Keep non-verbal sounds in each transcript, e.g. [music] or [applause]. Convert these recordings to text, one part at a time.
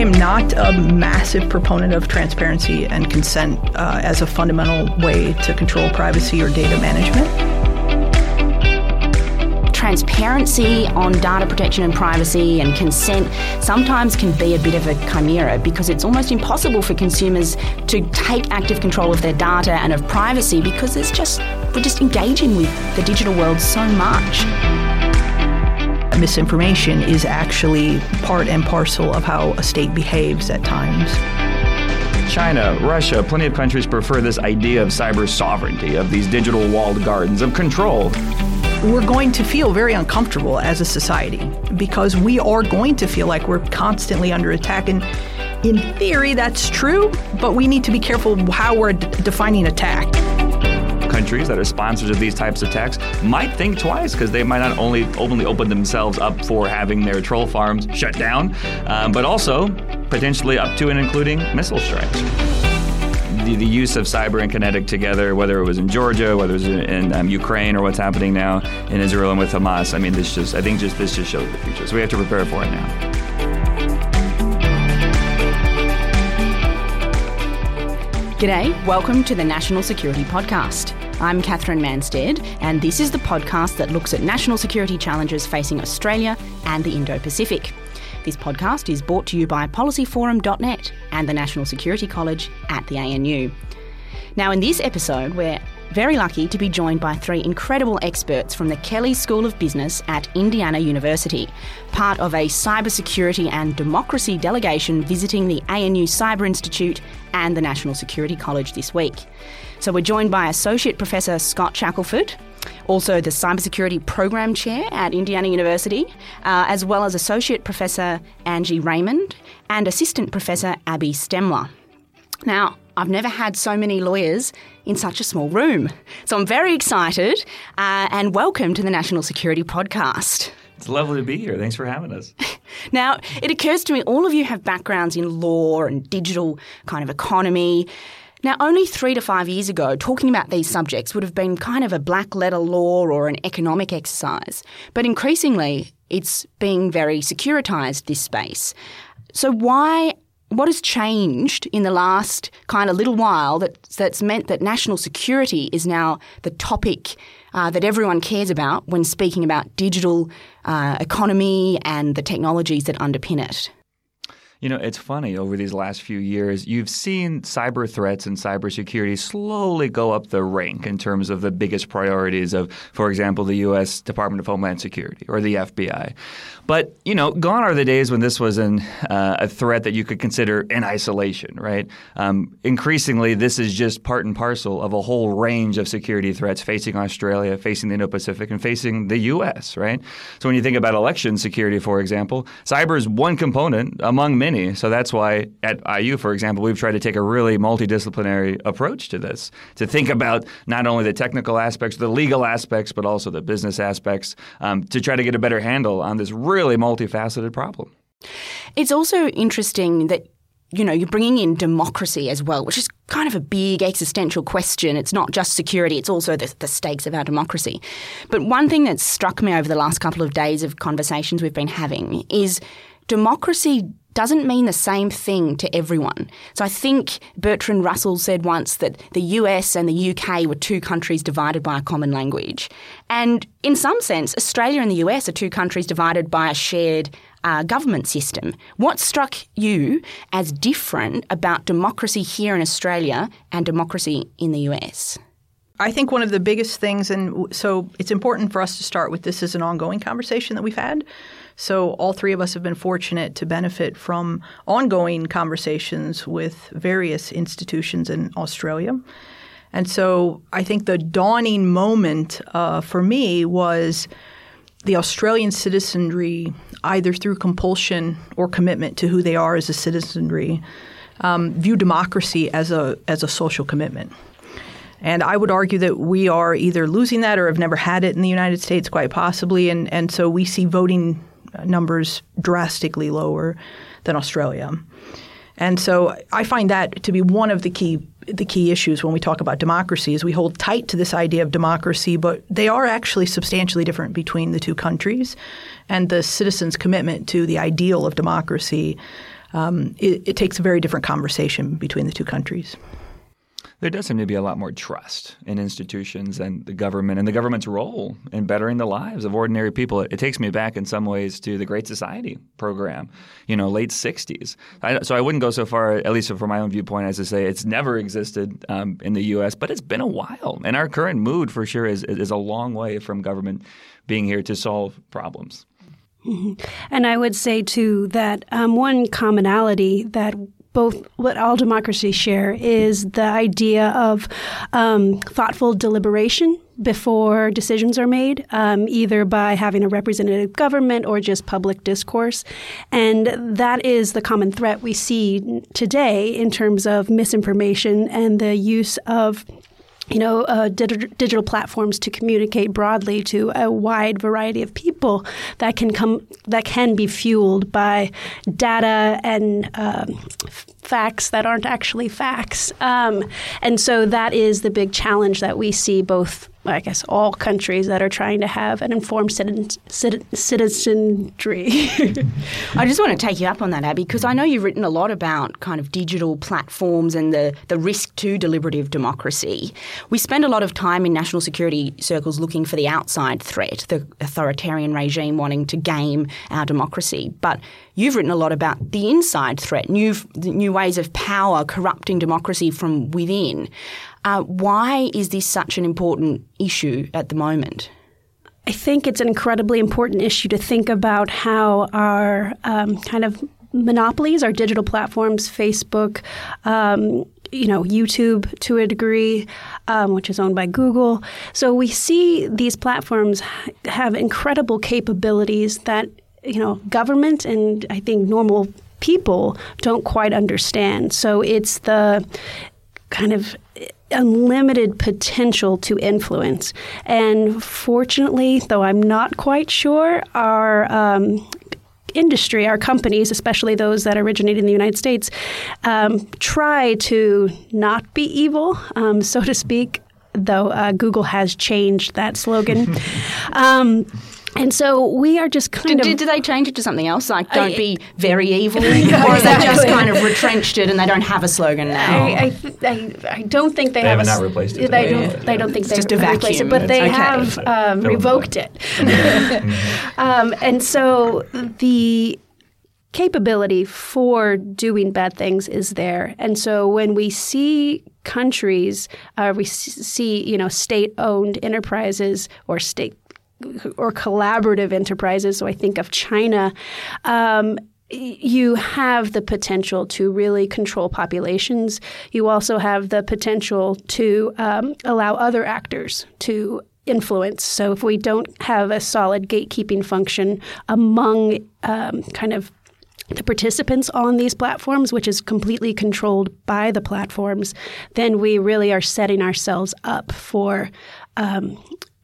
am not a massive proponent of transparency and consent uh, as a fundamental way to control privacy or data management. transparency on data protection and privacy and consent sometimes can be a bit of a chimera because it's almost impossible for consumers to take active control of their data and of privacy because it's just we're just engaging with the digital world so much. Misinformation is actually part and parcel of how a state behaves at times. China, Russia, plenty of countries prefer this idea of cyber sovereignty, of these digital walled gardens, of control. We're going to feel very uncomfortable as a society because we are going to feel like we're constantly under attack. And in theory, that's true, but we need to be careful how we're d- defining attack. Countries that are sponsors of these types of attacks might think twice because they might not only openly open themselves up for having their troll farms shut down, um, but also potentially up to and including missile strikes. The, the, use of cyber and kinetic together, whether it was in Georgia, whether it was in, um, Ukraine, or what's happening now in Israel and with Hamas. I mean, this just I think just this just shows the future. So we have to prepare for it now. G'day, welcome to the National Security Podcast. I'm Katherine Mansted, and this is the podcast that looks at national security challenges facing Australia and the Indo Pacific. This podcast is brought to you by policyforum.net and the National Security College at the ANU. Now, in this episode, we're very lucky to be joined by three incredible experts from the Kelley School of Business at Indiana University, part of a cybersecurity and democracy delegation visiting the ANU Cyber Institute and the National Security College this week. So we're joined by Associate Professor Scott Shackelford, also the Cybersecurity Program Chair at Indiana University, uh, as well as Associate Professor Angie Raymond and Assistant Professor Abbey Stemler. Now, I've never had so many lawyers in such a small room. So I'm very excited uh, and welcome to the National Security Podcast. It's lovely to be here. Thanks for having us. [laughs] now, it occurs to me all of you have backgrounds in law and digital kind of economy. Now, only three to five years ago, talking about these subjects would have been kind of a black letter law or an economic exercise. But increasingly, it's being very securitized, this space. So, why what has changed in the last kind of little while that, that's meant that national security is now the topic uh, that everyone cares about when speaking about digital uh, economy and the technologies that underpin it? You know, it's funny over these last few years, you've seen cyber threats and cybersecurity slowly go up the rank in terms of the biggest priorities of, for example, the U.S. Department of Homeland Security or the FBI. But, you know, gone are the days when this was an, uh, a threat that you could consider in isolation, right? Um, increasingly, this is just part and parcel of a whole range of security threats facing Australia, facing the Indo Pacific, and facing the U.S., right? So when you think about election security, for example, cyber is one component among many many. So that's why at IU, for example, we've tried to take a really multidisciplinary approach to this to think about not only the technical aspects, the legal aspects, but also the business aspects um, to try to get a better handle on this really multifaceted problem. It's also interesting that you know, you're bringing in democracy as well, which is kind of a big existential question. It's not just security, it's also the, the, stakes of our democracy. But one thing that's struck me over the last couple of days of conversations we've been having is democracy doesn't mean the same thing to everyone. So I think Bertrand Russell said once that the US and the UK were two countries divided by a common language. And in some sense, Australia and the US are two countries divided by a shared uh, government system. What struck you as different about democracy here in Australia and democracy in the US? I think one of the biggest things, and so it's important for us to start with this is an ongoing conversation that we've had. So all three of us have been fortunate to benefit from ongoing conversations with various institutions in Australia. And so I think the dawning moment uh, for me was the Australian citizenry, either through compulsion or commitment to who they are as a citizenry, um, view democracy as a as a social commitment. And I would argue that we are either losing that or have never had it in the United States, quite possibly. And, and so we see voting numbers drastically lower than Australia. And so I find that to be one of the key the key issues when we talk about democracy is we hold tight to this idea of democracy, but they are actually substantially different between the two countries. And the citizens' commitment to the ideal of democracy, um, it, it takes a very different conversation between the two countries. There does seem to be a lot more trust in institutions and the government and the government's role in bettering the lives of ordinary people. It, it takes me back in some ways to the Great Society program, you know, late 60s. I, so I wouldn't go so far, at least from my own viewpoint, as to say it's never existed um, in the U.S., but it's been a while. And our current mood, for sure, is, is a long way from government being here to solve problems. Mm-hmm. And I would say, too, that um, one commonality that both what all democracies share is the idea of um, thoughtful deliberation before decisions are made, um, either by having a representative government or just public discourse. And that is the common threat we see today in terms of misinformation and the use of you know, uh, digital platforms to communicate broadly to a wide variety of people that can come that can be fueled by data and um, facts that aren't actually facts. Um, and so that is the big challenge that we see both I guess all countries that are trying to have an informed citizen, citizenry. [laughs] I just want to take you up on that, Abbey, because I know you've written a lot about kind of digital platforms and the, the risk to deliberative democracy. We spend a lot of time in national security circles looking for the outside threat, the authoritarian regime wanting to game our democracy. But you've written a lot about the inside threat, new, new ways of power corrupting democracy from within. Uh, why is this such an important issue at the moment? I think it's an incredibly important issue to think about how our um, kind of monopolies, our digital platforms, Facebook, um, you know, YouTube to a degree, um, which is owned by Google. So we see these platforms have incredible capabilities that, you know, government and I think normal people don't quite understand. So it's the kind of unlimited potential to influence. And fortunately, though I'm not quite sure, our um, industry, our companies, especially those that originate in the United States, um, try to not be evil, um, so to speak, though uh, Google has changed that slogan. [laughs] And so we are just kind did, of. Did they change it to something else, like "Don't I, be very evil," [laughs] or is that just kind of retrenched it and they don't have a slogan now? I, I, I don't think they, they have. have not replaced it. They don't. They don't think it's they have replaced it, but they okay. have um, revoked it. [laughs] um, and so the capability for doing bad things is there. And so when we see countries, uh, we see you know state-owned enterprises or state or collaborative enterprises. So I think of China. Um, you have the potential to really control populations. You also have the potential to um, allow other actors to influence. So if we don't have a solid gatekeeping function among um, kind of the participants on these platforms, which is completely controlled by the platforms, then we really are setting ourselves up for um,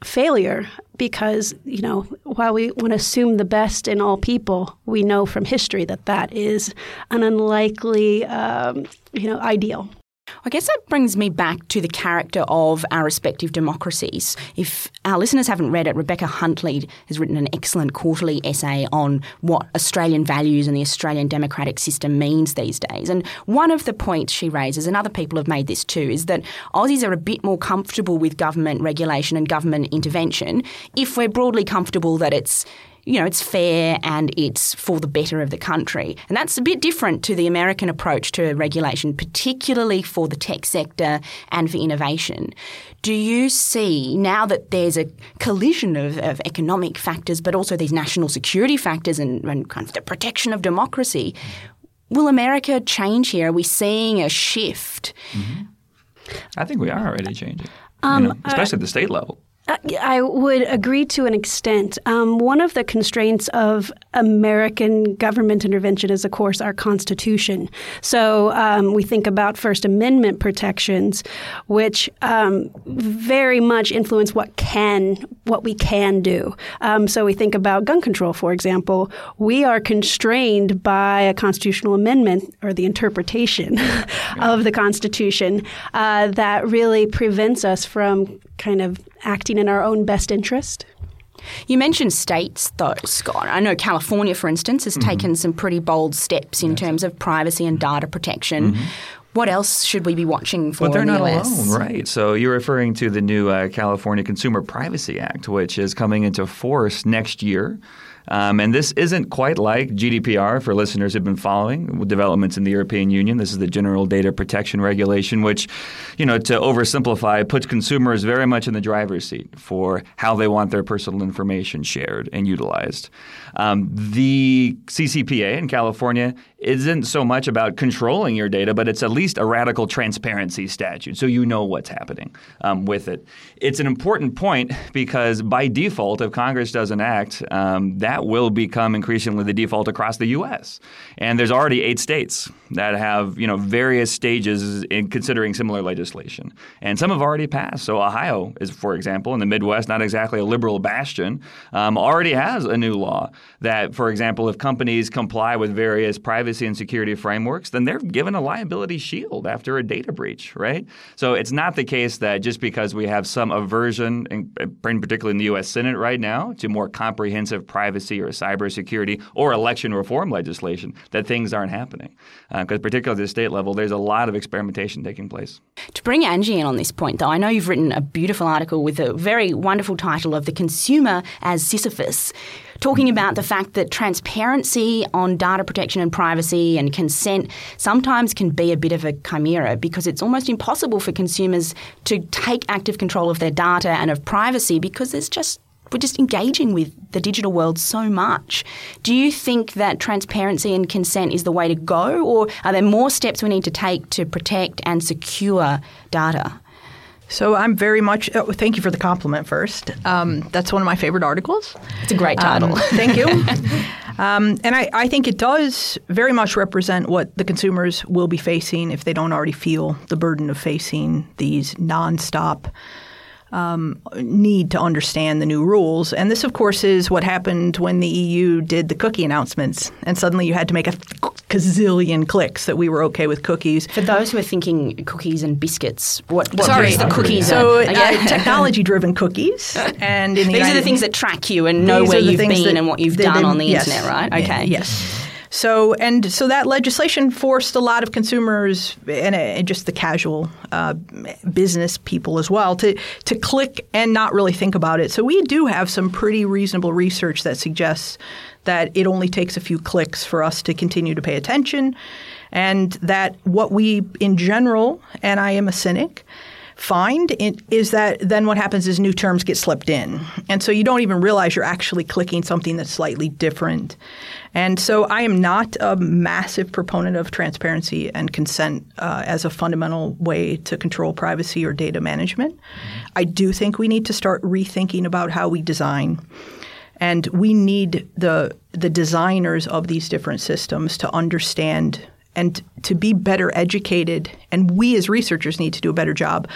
failure because you know while we want to assume the best in all people we know from history that that is an unlikely um, you know ideal I guess that brings me back to the character of our respective democracies. If our listeners haven't read it, Rebecca Huntley has written an excellent quarterly essay on what Australian values and the Australian democratic system means these days. And one of the points she raises, and other people have made this too, is that Aussies are a bit more comfortable with government regulation and government intervention if we're broadly comfortable that it's you know, it's fair and it's for the better of the country. And that's a bit different to the American approach to regulation, particularly for the tech sector and for innovation. Do you see now that there's a collision of, of economic factors, but also these national security factors and, and kind of the protection of democracy? Will America change here? Are we seeing a shift? Mm-hmm. I think we are already changing, um, you know, especially uh, at the state level. I would agree to an extent. Um, one of the constraints of American government intervention is, of course, our Constitution. So um, we think about First Amendment protections, which um, very much influence what can what we can do. Um, so we think about gun control, for example. We are constrained by a constitutional amendment or the interpretation [laughs] of the Constitution uh, that really prevents us from kind of acting in our own best interest. You mentioned states, though, Scott. I know California, for instance, has mm-hmm. taken some pretty bold steps in yes. terms of privacy and data protection. Mm-hmm. What else should we be watching for? But they're not US? alone, right? So you're referring to the new uh, California Consumer Privacy Act, which is coming into force next year. Um, and this isn't quite like GDPR for listeners who've been following developments in the European Union. This is the General Data Protection Regulation, which, you know, to oversimplify, puts consumers very much in the driver's seat for how they want their personal information shared and utilized. Um, the CCPA in California isn't so much about controlling your data, but it's at least a radical transparency statute, so you know what's happening um, with it. It's an important point because by default, if Congress doesn't act, um, that that will become increasingly the default across the U.S. And there's already eight states that have you know various stages in considering similar legislation, and some have already passed. So Ohio is, for example, in the Midwest, not exactly a liberal bastion, um, already has a new law that, for example, if companies comply with various privacy and security frameworks, then they're given a liability shield after a data breach, right? So it's not the case that just because we have some aversion, in, particularly in the U.S. Senate right now, to more comprehensive privacy or cybersecurity or election reform legislation, that things aren't happening because uh, particularly at the state level, there's a lot of experimentation taking place. To bring Angie in on this point, though, I know you've written a beautiful article with a very wonderful title of "The Consumer as Sisyphus." Talking about the fact that transparency on data protection and privacy and consent sometimes can be a bit of a chimera because it's almost impossible for consumers to take active control of their data and of privacy because there's just we're just engaging with the digital world so much. Do you think that transparency and consent is the way to go, or are there more steps we need to take to protect and secure data? So I'm very much. Oh, thank you for the compliment. First, um, that's one of my favorite articles. It's a great title. Um, [laughs] thank you. [laughs] um, and I, I, think it does very much represent what the consumers will be facing if they don't already feel the burden of facing these nonstop um, need to understand the new rules. And this, of course, is what happened when the EU did the cookie announcements. And suddenly you had to make a gazillion clicks that we were okay with cookies. For those who are thinking cookies and biscuits, what, what Sorry, the cookies so, are? Uh, technology-driven cookies. [laughs] And in the these are the things that track you and know where you've been that, and what you've done on the yes, internet, right? Okay. Yes. So and so that legislation forced a lot of consumers and, and just the casual uh, business people as well to to click and not really think about it. So we do have some pretty reasonable research that suggests that it only takes a few clicks for us to continue to pay attention, and that what we in general, and I am a cynic find is that then what happens is new terms get slipped in. And so you don't even realize you're actually clicking something that's slightly different. And so I am not a massive proponent of transparency and consent uh, as a fundamental way to control privacy or data management. I do think we need to start rethinking about how we design. And we need the the designers of these different systems to understand and to be better educated. And we as researchers need to do a better job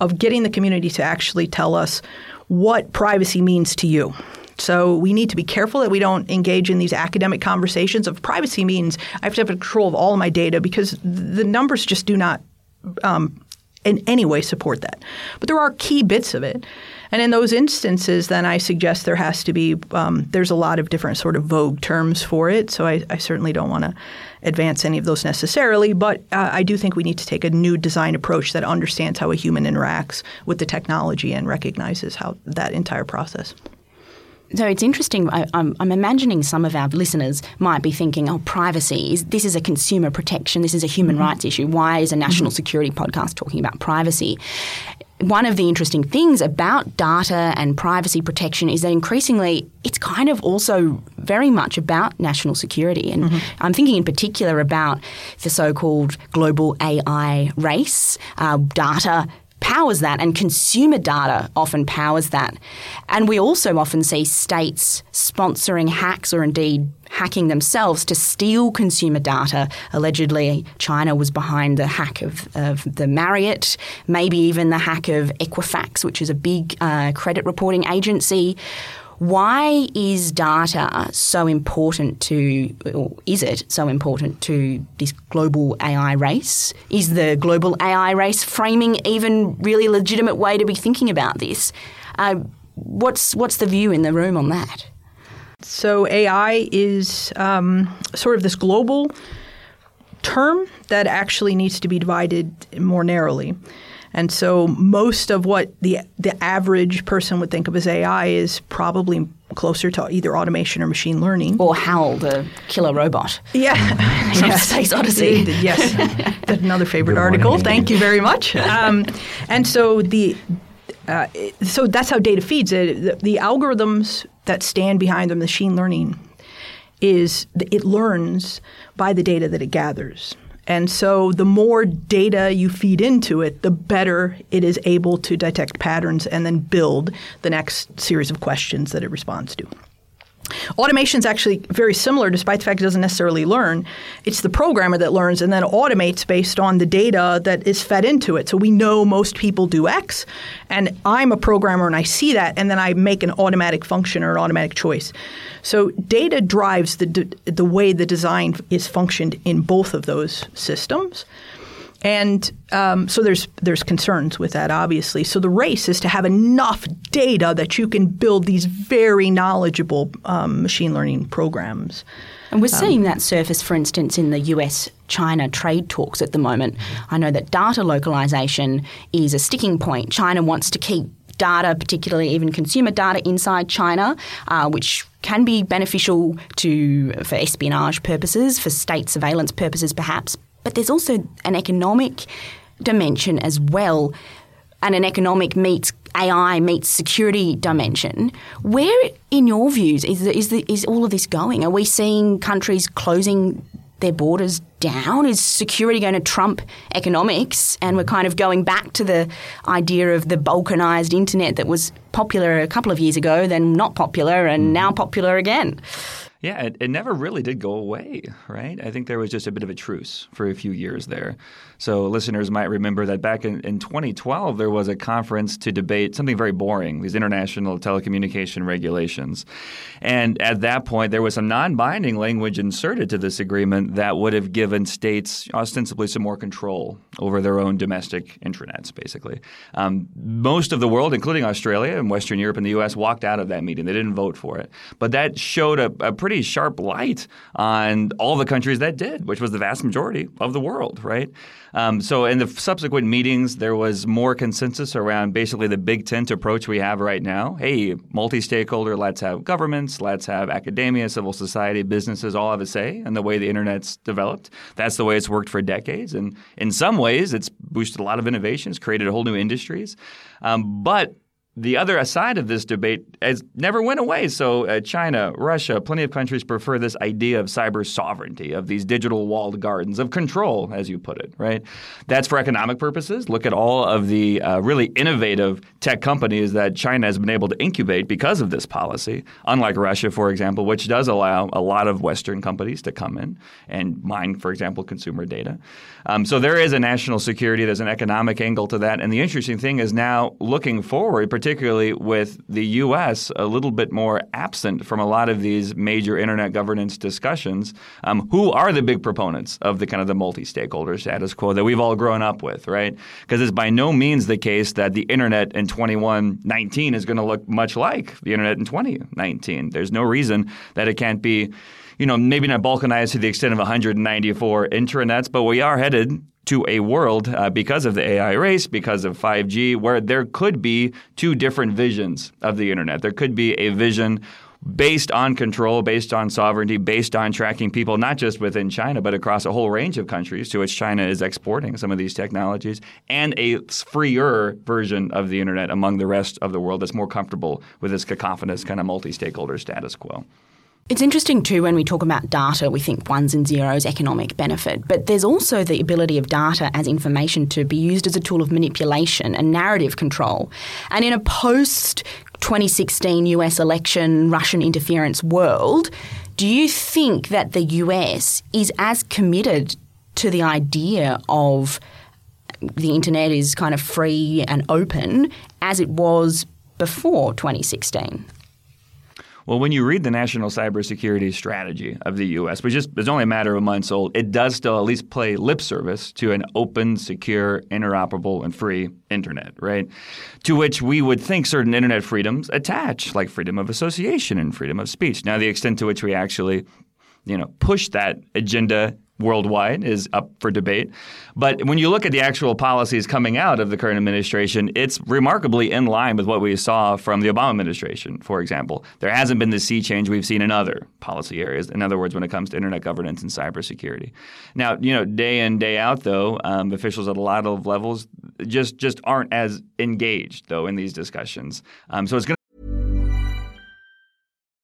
of getting the community to actually tell us what privacy means to you. So we need to be careful that we don't engage in these academic conversations of privacy means I have to have control of all of my data because the numbers just do not um, in any way support that. But there are key bits of it. And in those instances, then I suggest there has to be, um, there's a lot of different sort of vogue terms for it. So I, I certainly don't want to advance any of those necessarily, but uh, I do think we need to take a new design approach that understands how a human interacts with the technology and recognizes how that entire process. so it's interesting. I, am I'm, I'm imagining some of our listeners might be thinking, "Oh, privacy is this is a consumer protection. This is a human mm-hmm. rights issue. Why is a national mm-hmm. security podcast talking about privacy?" One of the interesting things about data and privacy protection is that increasingly it's kind of also very much about national security. And mm-hmm. I'm thinking in particular about the so called global AI race. Uh, data powers that, and consumer data often powers that. And we also often see states sponsoring hacks or indeed hacking themselves to steal consumer data. Allegedly, China was behind the hack of, of the Marriott, maybe even the hack of Equifax, which is a big uh, credit reporting agency. Why is data so important to, or is it so important to this global AI race? Is the global AI race framing even really legitimate way to be thinking about this? Uh, what's what's the view in the room on that? So AI is um, sort of this global term that actually needs to be divided more narrowly. And so most of what the the average person would think of as AI is probably closer to either automation or machine learning. Or HAL, the killer robot. Yeah. [laughs] [laughs] yes. Space Odyssey. yes. [laughs] Another favorite article. Thank you very much. Um, and so the uh, so that's how data feeds it. The, the algorithms that stand behind the machine learning is it learns by the data that it gathers. And so the more data you feed into it, the better it is able to detect patterns and then build the next series of questions that it responds to. Automation is actually very similar, despite the fact it doesn't necessarily learn. It's the programmer that learns and then automates based on the data that is fed into it. So we know most people do X, and I'm a programmer and I see that, and then I make an automatic function or an automatic choice. So data drives the the way the design is functioned in both of those systems. And um, so there's there's concerns with that, obviously. So the race is to have enough data that you can build these very knowledgeable um, machine learning programs. And we're seeing that surface, for instance, in the US China trade talks at the moment. I know that data localization is a sticking point. China wants to keep data, particularly even consumer data, inside China, uh, which can be beneficial to for espionage purposes, for state surveillance purposes, perhaps. But there's also an economic dimension as well, and an economic meets AI meets security dimension. Where, in your views, is the, is the, is all of this going? Are we seeing countries closing their borders down? Is security going to trump economics? And we're kind of going back to the idea of the balkanized internet that was popular a couple of years ago, then not popular, and hmm. now popular again. Yeah, it, it, never really did go away, right? I think there was just a bit of a truce for a few years there. So listeners might remember that back in, in 2012, there was a conference to debate something very boring, these international telecommunication regulations. And at that point, there was some non-binding language inserted to this agreement that would have given states ostensibly some more control over their own domestic intranets, basically. Um, most of the world, including Australia and Western Europe and the U.S., walked out of that meeting. They didn't vote for it. But that showed a, a pretty sharp light on all the countries that did, which was the vast majority of the world, right? Um, so in the subsequent meetings, there was more consensus around basically the big tent approach we have right now. Hey, multi-stakeholder, let's have governments, let's have academia, civil society, businesses all have a say in the way the internet's developed. That's the way it's worked for decades. And in some ways, it's boosted a lot of innovations, created a whole new industries. Um, but the other side of this debate has never went away. So uh, China, Russia, plenty of countries prefer this idea of cyber sovereignty, of these digital walled gardens, of control, as you put it, right? That's for economic purposes. Look at all of the uh, really innovative tech companies that China has been able to incubate because of this policy, unlike Russia, for example, which does allow a lot of Western companies to come in and mine, for example, consumer data. Um, so there is a national security, there's an economic angle to that. And the interesting thing is now looking forward, particularly particularly with the U.S. a little bit more absent from a lot of these major internet governance discussions. Um, who are the big proponents of the kind of the multi-stakeholder status quo that we've all grown up with, right? Because it's by no means the case that the internet in 2119 is going to look much like the internet in 2019. There's no reason that it can't be you know, maybe not balkanized to the extent of 194 intranets, but we are headed to a world uh, because of the AI race, because of 5G, where there could be two different visions of the internet. There could be a vision based on control, based on sovereignty, based on tracking people, not just within China, but across a whole range of countries to which China is exporting some of these technologies, and a freer version of the internet among the rest of the world that's more comfortable with this cacophonous kind of multi stakeholder status quo. It's interesting too when we talk about data, we think ones and zeros economic benefit, but there's also the ability of data as information to be used as a tool of manipulation and narrative control. And in a post 2016 US election Russian interference world, do you think that the US is as committed to the idea of uh, the internet is kind of free and open as it was before 2016? Well, when you read the National Cybersecurity Strategy of the U.S., which is, is only a matter of months old, it does still at least play lip service to an open, secure, interoperable, and free internet, right? To which we would think certain internet freedoms attach, like freedom of association and freedom of speech. Now, the extent to which we actually you know, push that agenda worldwide is up for debate. But when you look at the actual policies coming out of the current administration, it's remarkably in line with what we saw from the Obama administration, for example. There hasn't been the sea change we've seen in other policy areas. In other words, when it comes to internet governance and cybersecurity. Now, you know, day in day out, though, um, officials at a lot of levels just just aren't as engaged, though, in these discussions. Um, so it's going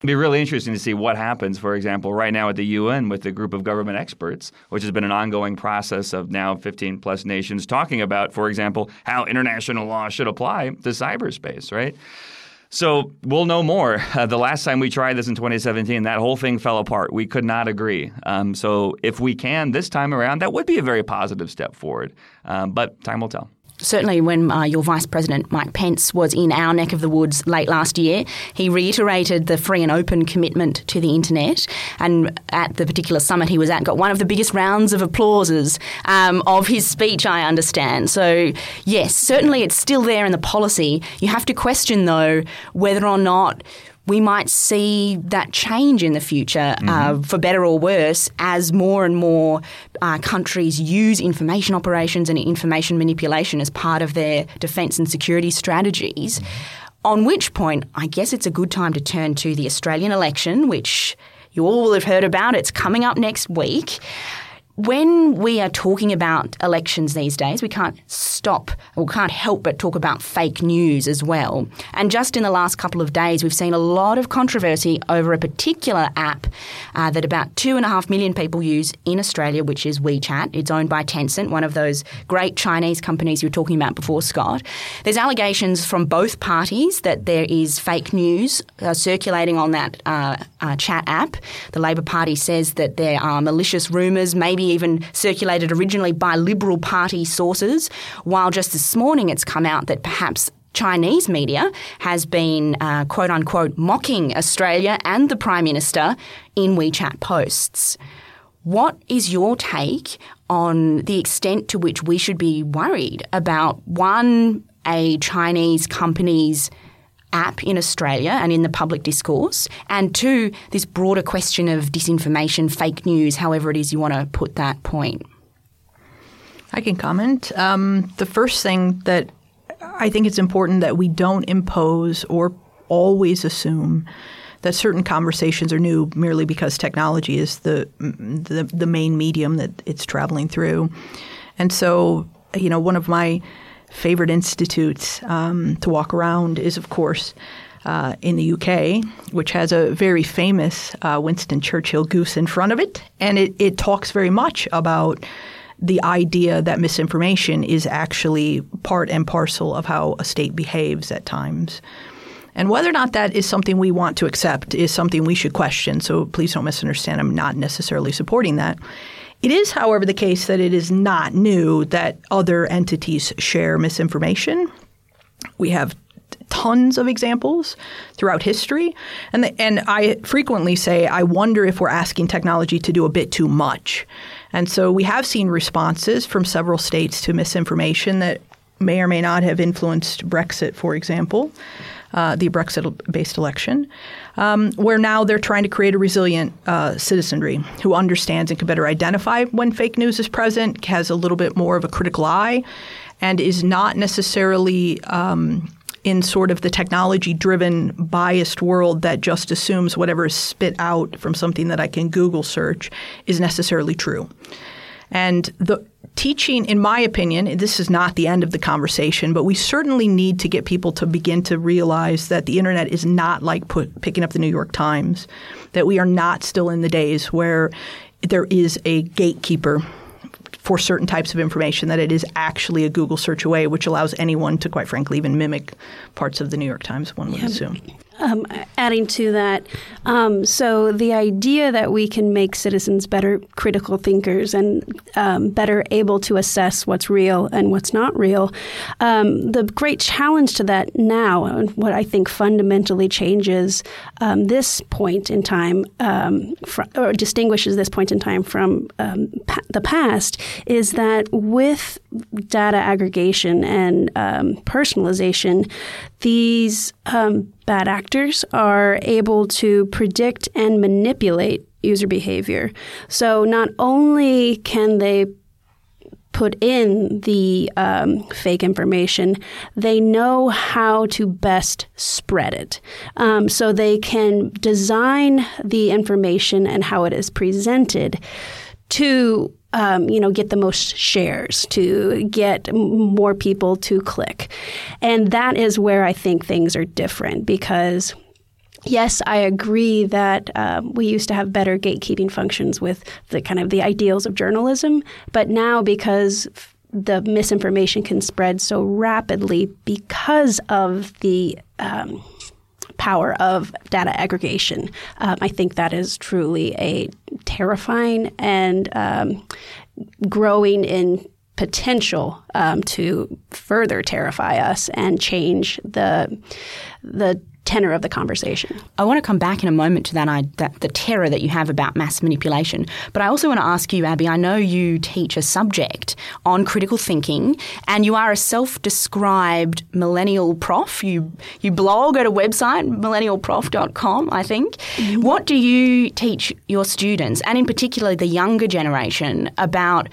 It'd be really interesting to see what happens, for example, right now at the UN with the group of government experts, which has been an ongoing process of now 15 plus nations talking about, for example, how international law should apply to cyberspace, right? So we'll know more. Uh, [laughs] the last time we tried this in 2017, that whole thing fell apart. We could not agree. Um, so if we can this time around, that would be a very positive step forward. Um, but time will tell certainly when uh, your Vice President Mike Pence was in our neck of the woods late last year, he reiterated the free and open commitment to the internet. And at the particular summit he was at, got one of the biggest rounds of applauses um, of his speech, I understand. So, yes, certainly it's still there in the policy. You have to question, though, whether or not we might see that change in the future, uh, mm-hmm. uh, for better or worse, as more and more uh, countries use information operations and information manipulation as part of their defence and security strategies. Mm-hmm. On which point, I guess it's a good time to turn to the Australian election, which you all will have heard about. It's coming up next week when we are talking about elections these days, we can't stop or can't help but talk about fake news as well. And just in the last couple of days, we've seen a lot of controversy over a particular app uh, that about two and a half million people use in Australia, which is WeChat. It's owned by Tencent, one of those great Chinese companies you were talking about before, Scott. There's allegations from both parties that there is fake news uh, circulating on that uh, uh chat app. The Labor Party says that there are malicious rumours, maybe even circulated originally by Liberal Party sources, while just this morning it's come out that perhaps Chinese media has been uh, quote unquote mocking Australia and the Prime Minister in WeChat posts. What is your take on the extent to which we should be worried about one, a Chinese company's app in Australia and in the public discourse, and two, this broader question of disinformation, fake news, however it is you want to put that point? I can comment. Um, the first thing that I think it's important that we don't impose or always assume that certain conversations are new merely because technology is the, the the, main medium that it's traveling through. And so, you know, one of my favorite institutes um, to walk around is, of course, uh, in the UK, which has a very famous uh, Winston Churchill goose in front of it. And it, it talks very much about the idea that misinformation is actually part and parcel of how a state behaves at times. And whether or not that is something we want to accept is something we should question. So please don't misunderstand. I'm not necessarily supporting that. It is, however, the case that it is not new that other entities share misinformation. We have tons of examples throughout history. And, the, and I frequently say, I wonder if we're asking technology to do a bit too much. And so we have seen responses from several states to misinformation that may or may not have influenced Brexit, for example, uh, the Brexit based election, um, where now they're trying to create a resilient uh, citizenry who understands and can better identify when fake news is present, has a little bit more of a critical eye, and is not necessarily. Um, in sort of the technology driven biased world that just assumes whatever is spit out from something that I can Google search is necessarily true. And the teaching, in my opinion, this is not the end of the conversation, but we certainly need to get people to begin to realize that the internet is not like put, picking up the New York Times, that we are not still in the days where there is a gatekeeper for certain types of information that it is actually a Google search away, which allows anyone to, quite frankly, even mimic parts of the New York Times, one would yeah. assume um, adding to that, um, so the idea that we can make citizens better critical thinkers and um, better able to assess what's real and what's not real, um, the great challenge to that now, and what I think fundamentally changes um, this point in time, um, fr- or distinguishes this point in time from pa- the past, is that with data aggregation and personalization, these um, bad actors are able to predict and manipulate user behavior. So not only can they put in the um, fake information, they know how to best spread it. Um, so they can design the information and how it is presented to um, you know, get the most shares, to get more people to click. And that is where I think things are different because yes, I agree that um, we used to have better gatekeeping functions with the kind of the ideals of journalism, but now because the misinformation can spread so rapidly because of the um, power of data aggregation. Um, I think that is truly a terrifying and um, growing in potential um, to further terrify us and change the the tenor of the conversation. I want to come back in a moment to that, I, that the terror that you have about mass manipulation. But I also want to ask you, Abbey. I know you teach a subject on critical thinking, and you are a self-described millennial prof. You you blog at a website, millennialprof.com, I think. Mm-hmm. What do you teach your students, and in particular the younger generation, about?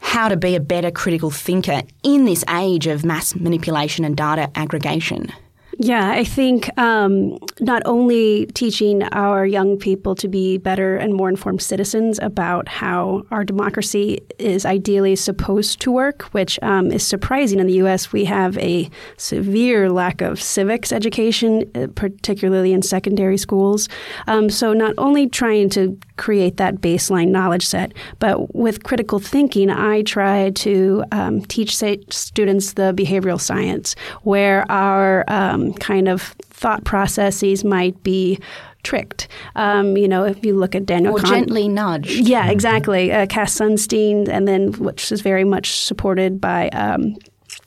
How to be a better critical thinker in this age of mass manipulation and data aggregation? Yeah, I think um, not only teaching our young people to be better and more informed citizens about how our democracy is ideally supposed to work, which um, is surprising in the U.S. We have a severe lack of civics education, uh, particularly in secondary schools. Um, so not only trying to create that baseline knowledge set, but with critical thinking, I try to um, teach students the behavioral science, where our um, kind of thought processes might be tricked. Um, you know, if you look at Daniel or Kahn- gently nudged. Yeah, exactly. Uh, Cass Sunstein, and then which is very much supported by. Um,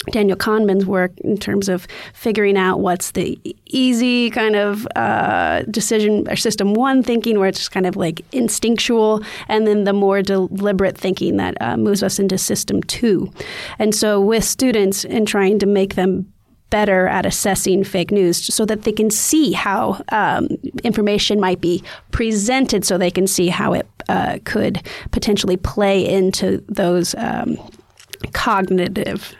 Daniel Kahneman's work in terms of figuring out what's the easy kind of uh, decision or system one thinking, where it's just kind of like instinctual, and then the more deliberate thinking that uh, moves us into system two. And so, with students and trying to make them better at assessing fake news so that they can see how um, information might be presented so they can see how it uh, could potentially play into those um, cognitive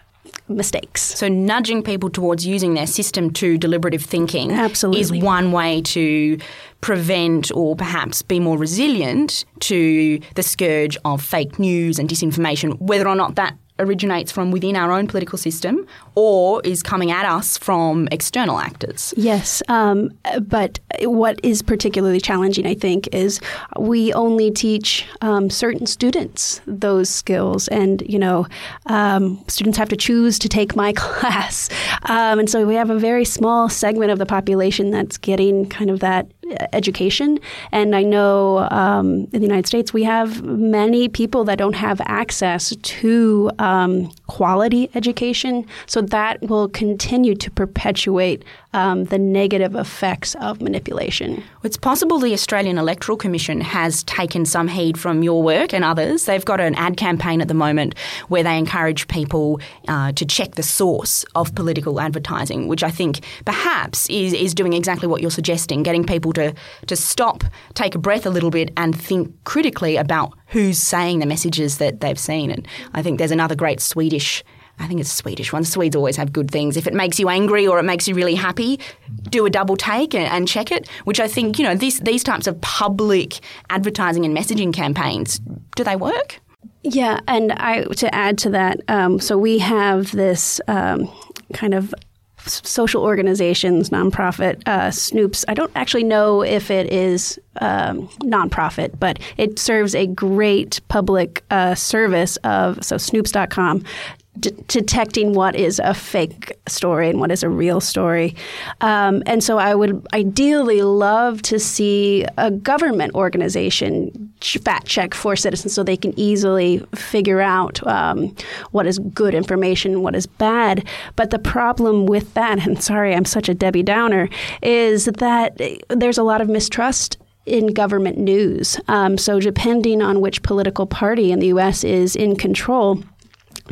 mistakes. So nudging people towards using their system two deliberative thinking Absolutely. is one way to prevent or perhaps be more resilient to the scourge of fake news and disinformation, whether or not that originates from within our own political system or is coming at us from external actors. Yes, um, but what is particularly challenging, I think, is we only teach um, certain students those skills, and you know, um, students have to choose to take my [laughs] class, um, and so we have a very small segment of the population that's getting kind of that education. And I know um, in the United States, we have many people that don't have access to um, quality education. So that will continue to perpetuate um, the negative effects of manipulation. It's possible the Australian Electoral Commission has taken some heed from your work and others. They've got an ad campaign at the moment where they encourage people uh, to check the source of political advertising, which I think perhaps is, is doing exactly what you're suggesting, getting people to, to stop, take a breath a little bit, and think critically about who's saying the messages that they've seen. And I think there's another great Swedish I think it's a Swedish one. Swedes always have good things. If it makes you angry or it makes you really happy, do a double take and, and check it. Which I think, you know, these these types of public advertising and messaging campaigns, do they work? Yeah, and I to add to that, um, so we have this um, kind of social organizations, nonprofit, uh, Snopes. I don't actually know if it is um, nonprofit, but it serves a great public uh, service of so Snopes.com detecting what is a fake story and what is a real story. Um, and so I would ideally love to see a government organization fact check for citizens so they can easily figure out um, what is good information, what is bad. But the problem with that, [laughs] and sorry, I'm such a Debbie Downer, is that there's a lot of mistrust in government news. Um, so, depending on which political party in the U.S. is in control,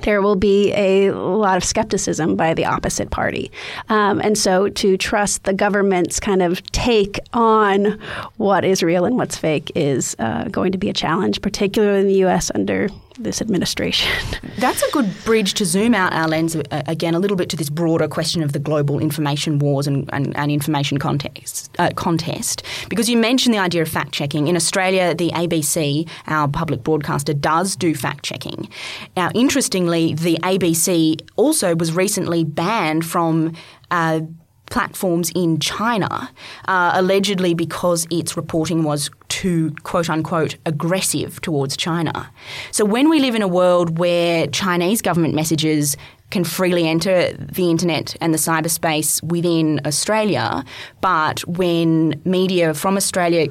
there will be a lot of skepticism by the opposite party. Um, and so to trust the government's kind of take on what is real and what's fake is uh, going to be a challenge, particularly in the U.S. under this administration. [laughs] That's a good bridge to zoom out our lens uh, again a little bit to this broader question of the global information wars and, and, and information context, uh, contest. Because you mentioned the idea of fact checking. In Australia, the ABC, our public broadcaster, does do fact checking. Now, interestingly, the ABC also was recently banned from. Uh, platforms in China, uh, allegedly because its reporting was too quote unquote aggressive towards China. So when we live in a world where Chinese government messages can freely enter the internet and the cyberspace within Australia, but when media from Australia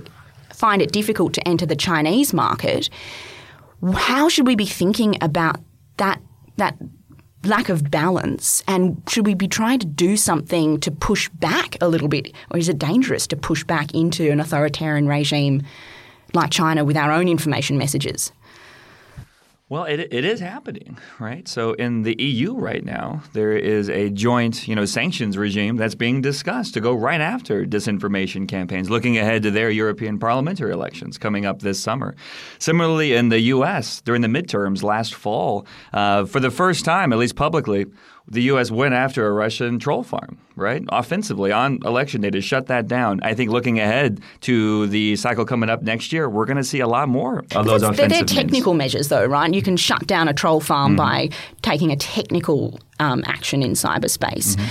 find it difficult to enter the Chinese market, how should we be thinking about that that lack of balance? And should we be trying to do something to push back a little bit? Or is it dangerous to push back into an authoritarian regime like China with our own information messages? Well, it, it is happening, right? So in the EU right now, there is a joint, you know, sanctions regime that's being discussed to go right after disinformation campaigns, looking ahead to their European parliamentary elections coming up this summer. Similarly, in the U.S. during the midterms last fall, uh, for the first time, at least publicly, the U.S. went after a Russian troll farm, right? Offensively on election day to shut that down. I think looking ahead to the cycle coming up next year, we're going to see a lot more of those offensive They're, technical means. measures, though, right? You can shut down a troll farm mm-hmm. by taking a technical um, action in cyberspace. Mm-hmm.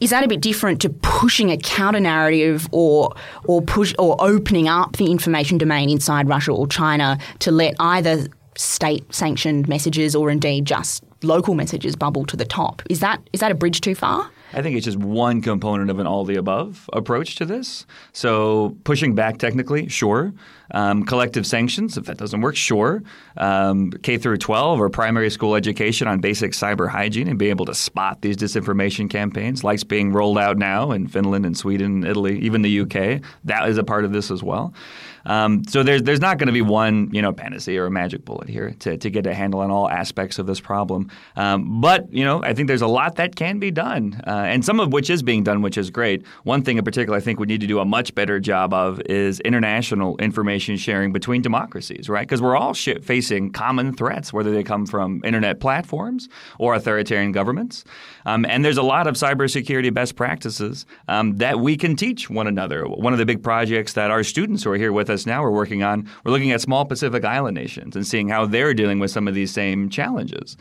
Is that a bit different to pushing a counter narrative or or push or opening up the information domain inside Russia or China to let either state sanctioned messages or indeed just local messages bubble to the top. Is that is that a bridge too far? I think it's just one component of an all the above approach to this. So pushing back technically, sure. Um, collective sanctions, if that doesn't work, sure. Um, K through 12 or primary school education on basic cyber hygiene and being able to spot these disinformation campaigns, like being rolled out now in Finland and Sweden, and Italy, even the UK. That is a part of this as well. Um, so there's there's not going to be one you know panacea or a magic bullet here to, to get a handle on all aspects of this problem. Um, but you know I think there's a lot that can be done, uh, and some of which is being done, which is great. One thing in particular I think we need to do a much better job of is international information sharing between democracies, right? Because we're all sh- facing common threats, whether they come from internet platforms or authoritarian governments. Um, and there's a lot of cybersecurity best practices um, that we can teach one another. One of the big projects that our students who are here with us now are working on, we're looking at small Pacific Island nations and seeing how they're dealing with some of these same challenges.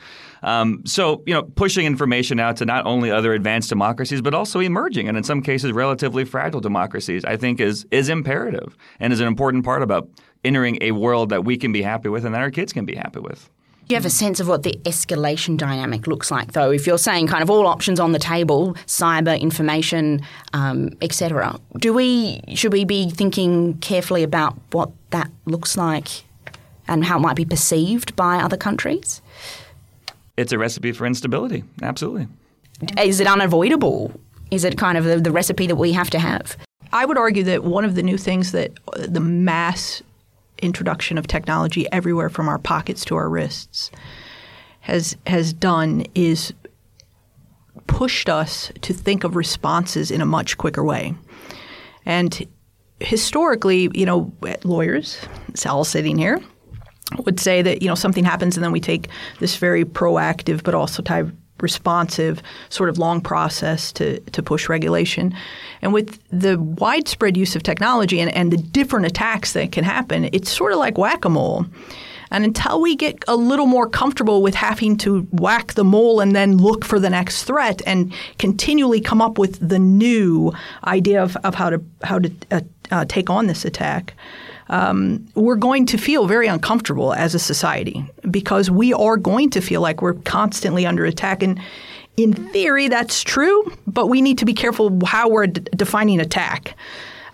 Um, so, you know, pushing information out to not only other advanced democracies, but also emerging and in some cases relatively fragile democracies, I think is is imperative and is an important part about entering a world that we can be happy with and that our kids can be happy with. Do you have a sense of what the escalation dynamic looks like, though? If you're saying kind of all options on the table, cyber, information, um, etc., do we should we be thinking carefully about what that looks like and how it might be perceived by other countries? It's a recipe for instability. Absolutely. Is it unavoidable? Is it kind of the, the recipe that we have to have? I would argue that one of the new things that uh, the mass introduction of technology everywhere from our pockets to our wrists has has done is pushed us to think of responses in a much quicker way. And historically, you know, lawyers, Sal sitting here, would say that you know something happens and then we take this very proactive but also type responsive sort of long process to, to push regulation. And with the widespread use of technology and, and the different attacks that can happen, it's sort of like whack a mole. And until we get a little more comfortable with having to whack the mole and then look for the next threat and continually come up with the new idea of, of how to how to uh, uh, take on this attack, um, we're going to feel very uncomfortable as a society because we are going to feel like we're constantly under attack. And in theory, that's true, but we need to be careful how we're d- defining attack.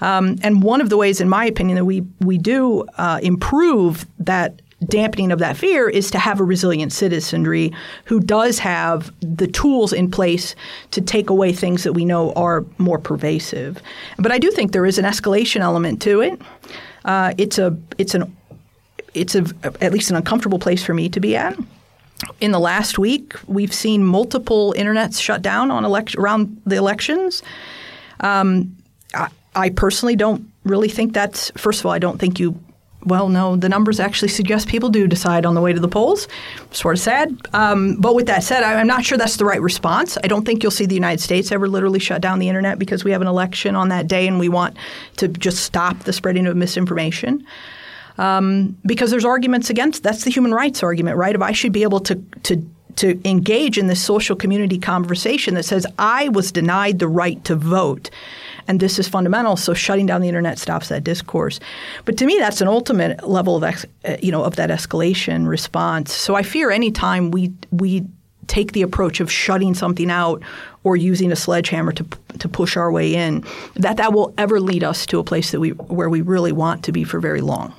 Um, and one of the ways, in my opinion, that we we do uh, improve that dampening of that fear is to have a resilient citizenry who does have the tools in place to take away things that we know are more pervasive. But I do think there is an escalation element to it. Uh, it's a it's an it's a at least an uncomfortable place for me to be at. In the last week, we've seen multiple internets shut down on elect- around the elections. Um, I, I personally don't really think that's. First of all, I don't think you well, no, the numbers actually suggest people do decide on the way to the polls. Sort of sad. Um, but with that said, I'm not sure that's the right response. I don't think you'll see the United States ever literally shut down the internet because we have an election on that day and we want to just stop the spreading of misinformation. Um, because there's arguments against that's the human rights argument, right? If I should be able to to to engage in this social community conversation that says I was denied the right to vote and this is fundamental. So shutting down the internet stops that discourse. But to me, that's an ultimate level of ex, you know of that escalation response. So I fear any time we we take the approach of shutting something out or using a sledgehammer to to push our way in, that that will ever lead us to a place that we where we really want to be for very long.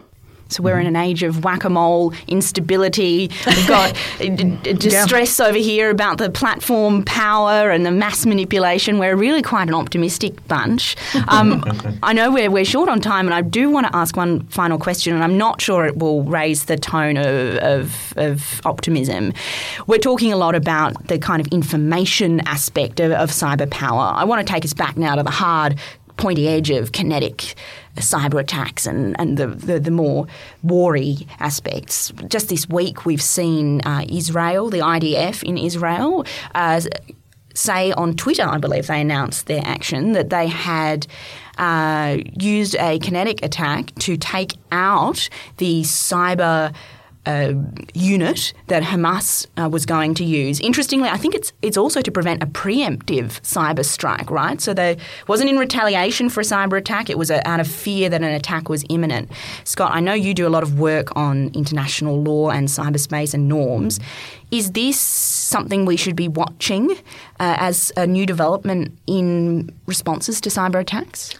So we're in an age of whack-a-mole, instability. We've got [laughs] distress yeah. over here about the platform power and the mass manipulation. We're really quite an optimistic bunch. Um, [laughs] I know we're, we're short on time, and I do want to ask one final question, and I'm not sure it will raise the tone of, of, of optimism. We're talking a lot about the kind of information aspect of, of cyber power. I want to take us back now to the hard pointy edge of kinetic cyber attacks and, and the, the, the more wary aspects. Just this week, we've seen uh, Israel, the IDF in Israel, uh, say on Twitter, I believe they announced their action that they had. Uh, used a kinetic attack to take out the cyber uh, unit that Hamas uh, was going to use. Interestingly, I think it's it's also to prevent a preemptive cyber strike, right? So there wasn't in retaliation for a cyber attack; it was a, out of fear that an attack was imminent. Scott, I know you do a lot of work on international law and cyberspace and norms. Is this something we should be watching uh, as a new development in responses to cyber attacks?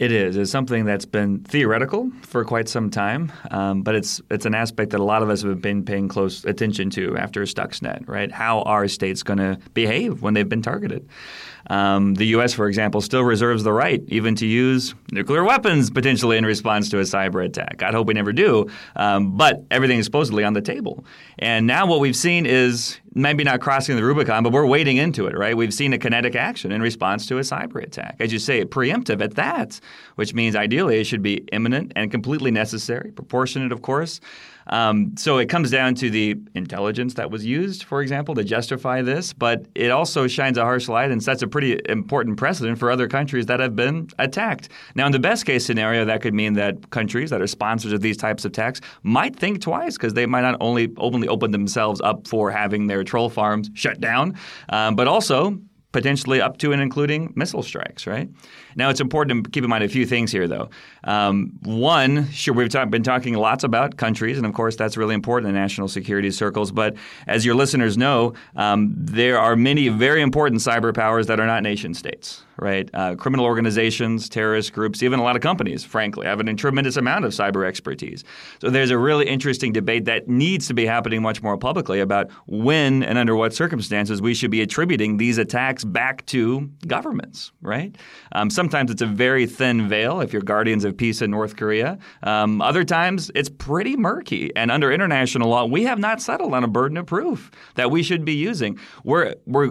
It is. It's something that's been theoretical for quite some time, um, but it's it's an aspect that a lot of us have been paying close attention to after Stuxnet, right? How are states going to behave when they've been targeted? Um, the U.S., for example, still reserves the right even to use nuclear weapons potentially in response to a cyber attack. I hope we never do, um, but everything is supposedly on the table. And now what we've seen is maybe not crossing the Rubicon, but we're wading into it, right? We've seen a kinetic action in response to a cyber attack. As you say, preemptive at that, which means ideally it should be imminent and completely necessary, proportionate, of course. Um, so it comes down to the intelligence that was used, for example, to justify this, but it also shines a harsh light and sets a pretty important precedent for other countries that have been attacked. Now, in the best case scenario, that could mean that countries that are sponsors of these types of attacks might think twice because they might not only openly open themselves up for having their troll farms shut down, um, but also potentially up to and including missile strikes, right? Now, it's important to keep in mind a few things here, though. Um, one, sure, we've talk, been talking lots about countries, and of course, that's really important in national security circles. But as your listeners know, um, there are many very important cyber powers that are not nation states right? Uh, criminal organizations, terrorist groups, even a lot of companies, frankly, have a tremendous amount of cyber expertise. So there's a really interesting debate that needs to be happening much more publicly about when and under what circumstances we should be attributing these attacks back to governments, right? Um, sometimes it's a very thin veil if you're guardians of peace in North Korea. Um, other times it's pretty murky. And under international law, we have not settled on a burden of proof that we should be using. We're, we're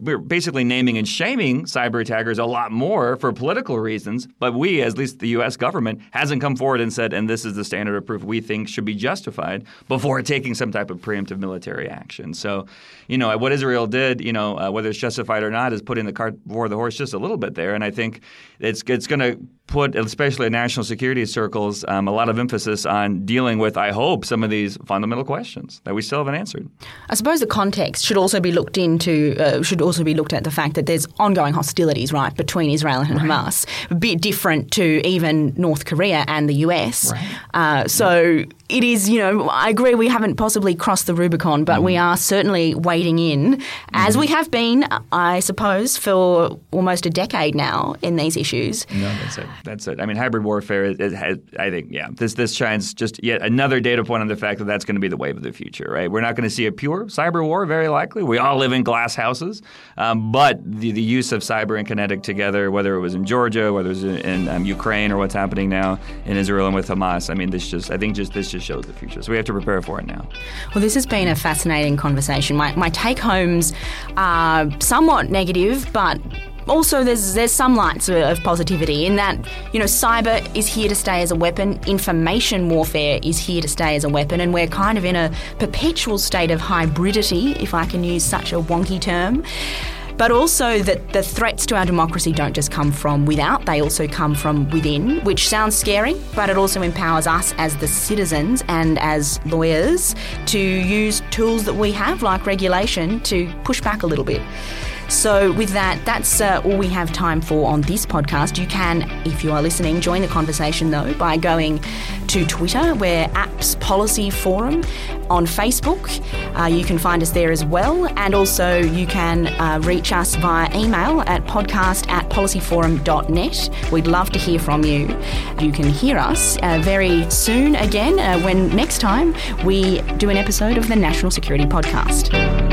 we're basically naming and shaming cyber attackers a lot more for political reasons, but we, at least the U.S. government, hasn't come forward and said, and this is the standard of proof we think should be justified before taking some type of preemptive military action. So, you know, what Israel did, you know, uh, whether it's justified or not, is putting the cart before the horse just a little bit there, and I think it's it's going to put, especially in national security circles, um, a lot of emphasis on dealing with, I hope, some of these fundamental questions that we still haven't answered. I suppose the context should also be looked into, uh, should also be looked at the fact that there's ongoing hostilities, right, between Israel and right. Hamas, a bit different to even North Korea and the US. Right. Uh, so it is, you know, I agree we haven't possibly crossed the Rubicon, but mm. we are certainly wading in, as mm. we have been, I suppose, for almost a decade now in these issues. No, that's it. That's it. I mean, hybrid warfare, has, I think, yeah, this this shines just yet another data point on the fact that that's going to be the wave of the future, right? We're not going to see a pure cyber war, very likely. We all live in glass houses, um, but the, the use of cyber and kinetic together, whether it was in Georgia, whether it was in, in um, Ukraine, or what's happening now in Israel and with Hamas, I mean, this just, I think, just this just shows the future. So we have to prepare for it now. Well, this has been a fascinating conversation. My, my take homes are somewhat negative, but also there's there's some lights of positivity in that you know cyber is here to stay as a weapon information warfare is here to stay as a weapon and we're kind of in a perpetual state of hybridity if i can use such a wonky term but also that the threats to our democracy don't just come from without, they also come from within, which sounds scary, but it also empowers us as the citizens and as lawyers to use tools that we have, like regulation, to push back a little bit. So, with that, that's uh, all we have time for on this podcast. You can, if you are listening, join the conversation though by going to Twitter. We're APPS Policy Forum. On Facebook, uh, you can find us there as well. And also, you can uh, reach us via email at podcast at policyforum.net. We'd love to hear from you. You can hear us uh, very soon again uh, when next time we do an episode of the National Security Podcast.